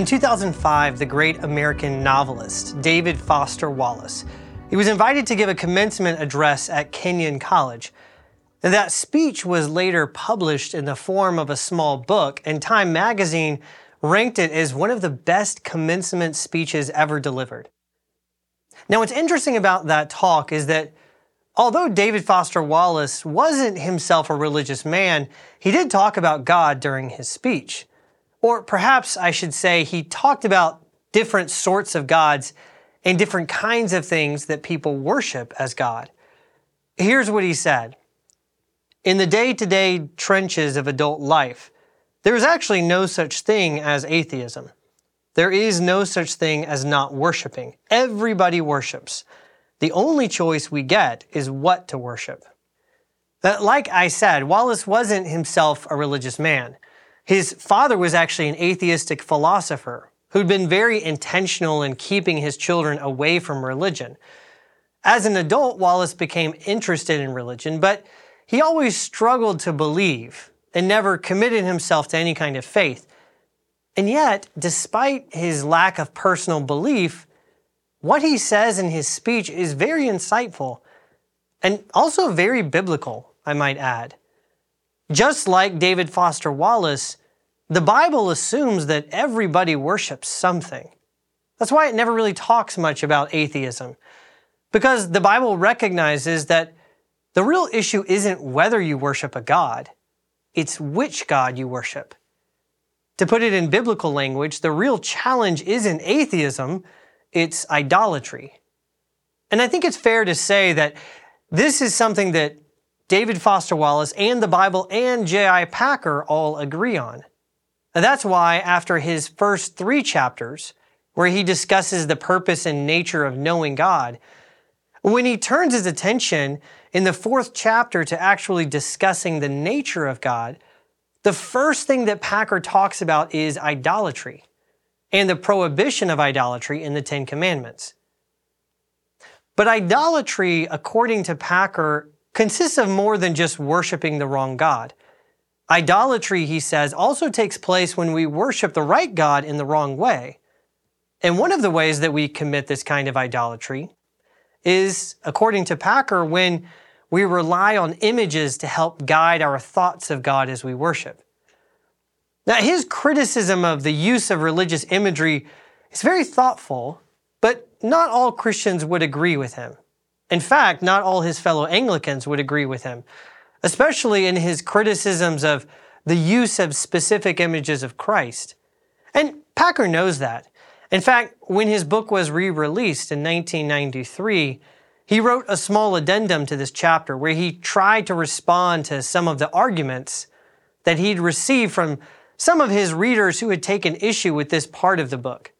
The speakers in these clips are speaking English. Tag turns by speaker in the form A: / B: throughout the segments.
A: In 2005, the great American novelist David Foster Wallace, he was invited to give a commencement address at Kenyon College. And that speech was later published in the form of a small book, and Time magazine ranked it as one of the best commencement speeches ever delivered. Now, what's interesting about that talk is that although David Foster Wallace wasn't himself a religious man, he did talk about God during his speech. Or perhaps I should say he talked about different sorts of gods and different kinds of things that people worship as God. Here's what he said In the day to day trenches of adult life, there is actually no such thing as atheism. There is no such thing as not worshiping. Everybody worships. The only choice we get is what to worship. Like I said, Wallace wasn't himself a religious man. His father was actually an atheistic philosopher who'd been very intentional in keeping his children away from religion. As an adult, Wallace became interested in religion, but he always struggled to believe and never committed himself to any kind of faith. And yet, despite his lack of personal belief, what he says in his speech is very insightful and also very biblical, I might add. Just like David Foster Wallace, the Bible assumes that everybody worships something. That's why it never really talks much about atheism, because the Bible recognizes that the real issue isn't whether you worship a God, it's which God you worship. To put it in biblical language, the real challenge isn't atheism, it's idolatry. And I think it's fair to say that this is something that David Foster Wallace and the Bible and J.I. Packer all agree on. That's why, after his first three chapters, where he discusses the purpose and nature of knowing God, when he turns his attention in the fourth chapter to actually discussing the nature of God, the first thing that Packer talks about is idolatry and the prohibition of idolatry in the Ten Commandments. But idolatry, according to Packer, consists of more than just worshiping the wrong God. Idolatry, he says, also takes place when we worship the right God in the wrong way. And one of the ways that we commit this kind of idolatry is, according to Packer, when we rely on images to help guide our thoughts of God as we worship. Now, his criticism of the use of religious imagery is very thoughtful, but not all Christians would agree with him. In fact, not all his fellow Anglicans would agree with him, especially in his criticisms of the use of specific images of Christ. And Packer knows that. In fact, when his book was re released in 1993, he wrote a small addendum to this chapter where he tried to respond to some of the arguments that he'd received from some of his readers who had taken issue with this part of the book.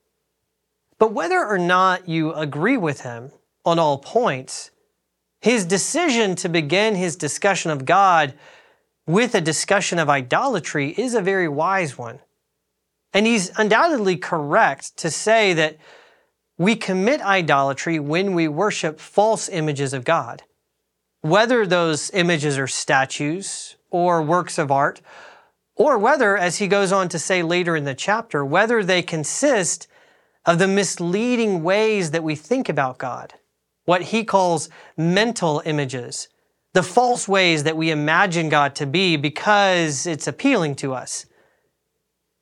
A: But whether or not you agree with him, on all points. His decision to begin his discussion of God with a discussion of idolatry is a very wise one. And he's undoubtedly correct to say that we commit idolatry when we worship false images of God. Whether those images are statues or works of art, or whether, as he goes on to say later in the chapter, whether they consist of the misleading ways that we think about God what he calls mental images, the false ways that we imagine God to be because it's appealing to us.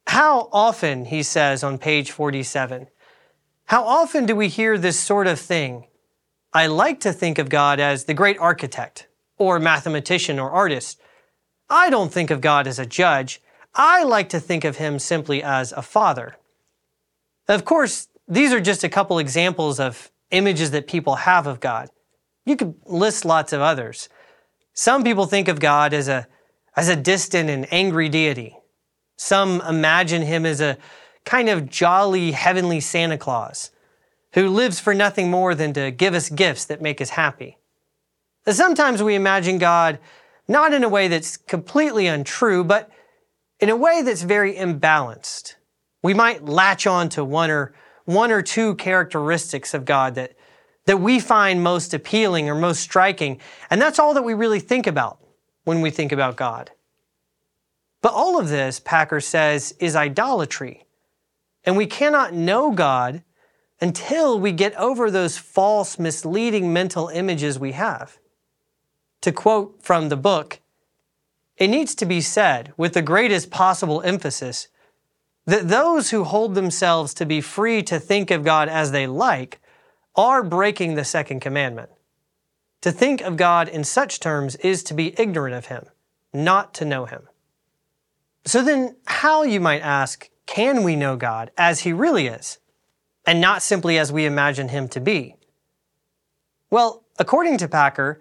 A: How often, he says on page 47, how often do we hear this sort of thing? I like to think of God as the great architect or mathematician or artist. I don't think of God as a judge. I like to think of him simply as a father. Of course, these are just a couple examples of images that people have of God. You could list lots of others. Some people think of God as a, as a distant and angry deity. Some imagine him as a kind of jolly heavenly Santa Claus who lives for nothing more than to give us gifts that make us happy. Sometimes we imagine God not in a way that's completely untrue, but in a way that's very imbalanced. We might latch on to one or one or two characteristics of God that, that we find most appealing or most striking. And that's all that we really think about when we think about God. But all of this, Packer says, is idolatry. And we cannot know God until we get over those false, misleading mental images we have. To quote from the book, it needs to be said with the greatest possible emphasis that those who hold themselves to be free to think of God as they like are breaking the second commandment. To think of God in such terms is to be ignorant of Him, not to know Him. So then, how, you might ask, can we know God as He really is, and not simply as we imagine Him to be? Well, according to Packer,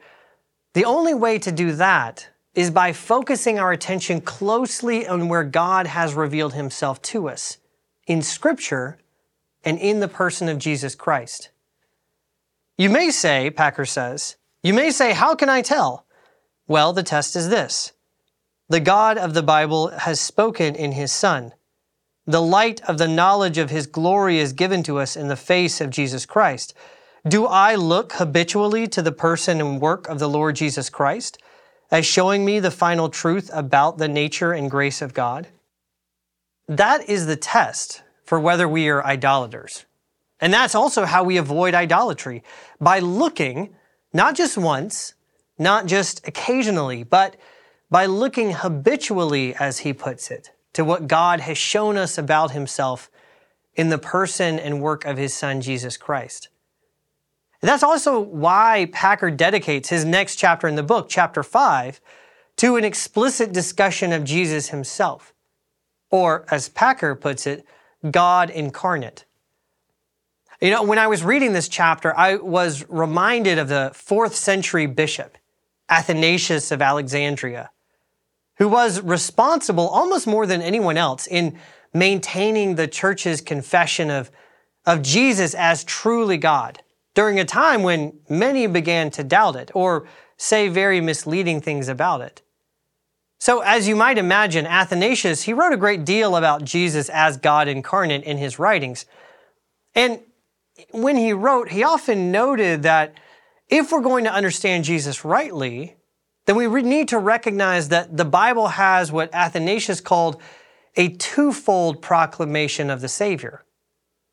A: the only way to do that is by focusing our attention closely on where God has revealed Himself to us in Scripture and in the person of Jesus Christ. You may say, Packer says, you may say, How can I tell? Well, the test is this the God of the Bible has spoken in His Son. The light of the knowledge of His glory is given to us in the face of Jesus Christ. Do I look habitually to the person and work of the Lord Jesus Christ as showing me the final truth about the nature and grace of God? That is the test for whether we are idolaters. And that's also how we avoid idolatry by looking not just once, not just occasionally, but by looking habitually, as he puts it, to what God has shown us about himself in the person and work of his son, Jesus Christ. And that's also why Packer dedicates his next chapter in the book, chapter 5, to an explicit discussion of Jesus himself, or as Packer puts it, God incarnate. You know, when I was reading this chapter, I was reminded of the fourth century bishop, Athanasius of Alexandria, who was responsible almost more than anyone else in maintaining the church's confession of, of Jesus as truly God during a time when many began to doubt it or say very misleading things about it. So, as you might imagine, Athanasius, he wrote a great deal about Jesus as God incarnate in his writings. And when he wrote, he often noted that if we're going to understand Jesus rightly, then we need to recognize that the Bible has what Athanasius called a twofold proclamation of the Savior.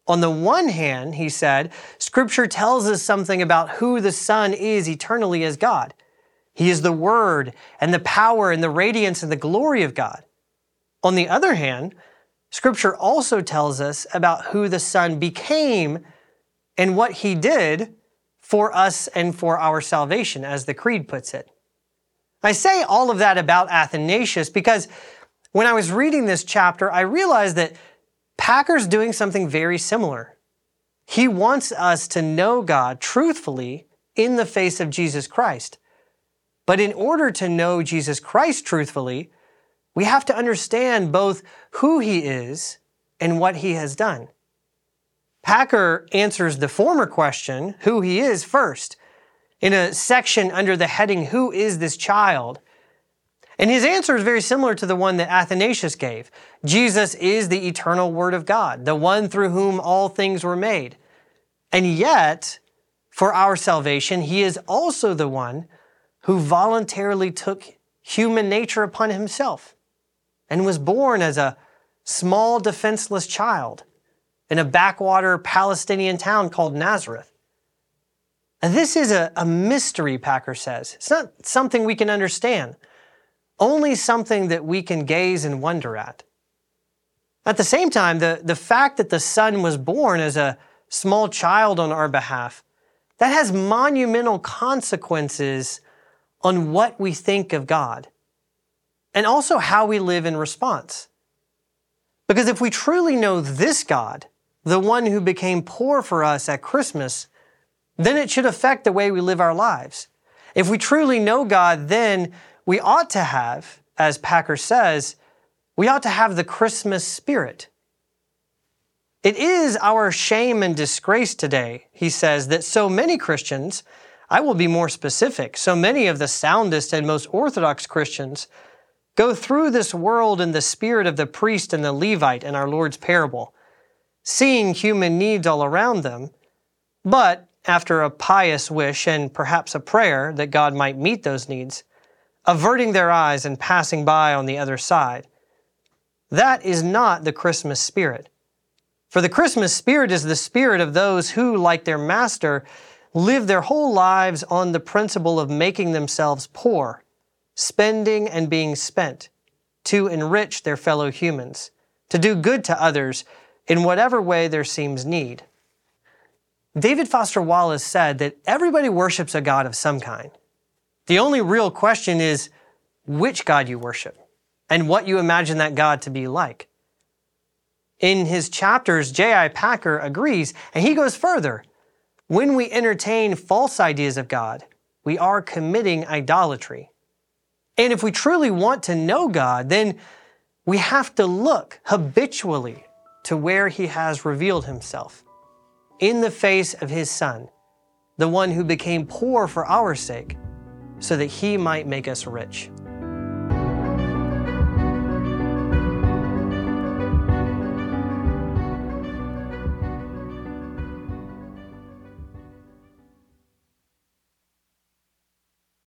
A: On the one hand, he said, Scripture tells us something about who the Son is eternally as God. He is the Word and the power and the radiance and the glory of God. On the other hand, Scripture also tells us about who the Son became and what he did for us and for our salvation, as the Creed puts it. I say all of that about Athanasius because when I was reading this chapter, I realized that Packer's doing something very similar. He wants us to know God truthfully in the face of Jesus Christ. But in order to know Jesus Christ truthfully, we have to understand both who he is and what he has done. Packer answers the former question, who he is, first, in a section under the heading, Who is this child? And his answer is very similar to the one that Athanasius gave. Jesus is the eternal Word of God, the one through whom all things were made. And yet, for our salvation, he is also the one who voluntarily took human nature upon himself and was born as a small, defenseless child in a backwater Palestinian town called Nazareth. And this is a, a mystery, Packer says. It's not something we can understand, only something that we can gaze and wonder at. At the same time, the, the fact that the Son was born as a small child on our behalf, that has monumental consequences on what we think of God and also how we live in response. Because if we truly know this God, the one who became poor for us at Christmas, then it should affect the way we live our lives. If we truly know God, then we ought to have, as Packer says, we ought to have the Christmas spirit. It is our shame and disgrace today, he says, that so many Christians, I will be more specific, so many of the soundest and most orthodox Christians go through this world in the spirit of the priest and the Levite in our Lord's parable seeing human needs all around them, but after a pious wish and perhaps a prayer that God might meet those needs, averting their eyes and passing by on the other side. That is not the Christmas spirit. For the Christmas spirit is the spirit of those who, like their master, live their whole lives on the principle of making themselves poor, spending and being spent, to enrich their fellow humans, to do good to others in whatever way there seems need. David Foster Wallace said that everybody worships a God of some kind. The only real question is which God you worship and what you imagine that God to be like. In his chapters, J.I. Packer agrees, and he goes further. When we entertain false ideas of God, we are committing idolatry. And if we truly want to know God, then we have to look habitually to where he has revealed himself in the face of his Son, the one who became poor for our sake, so that he might make us rich.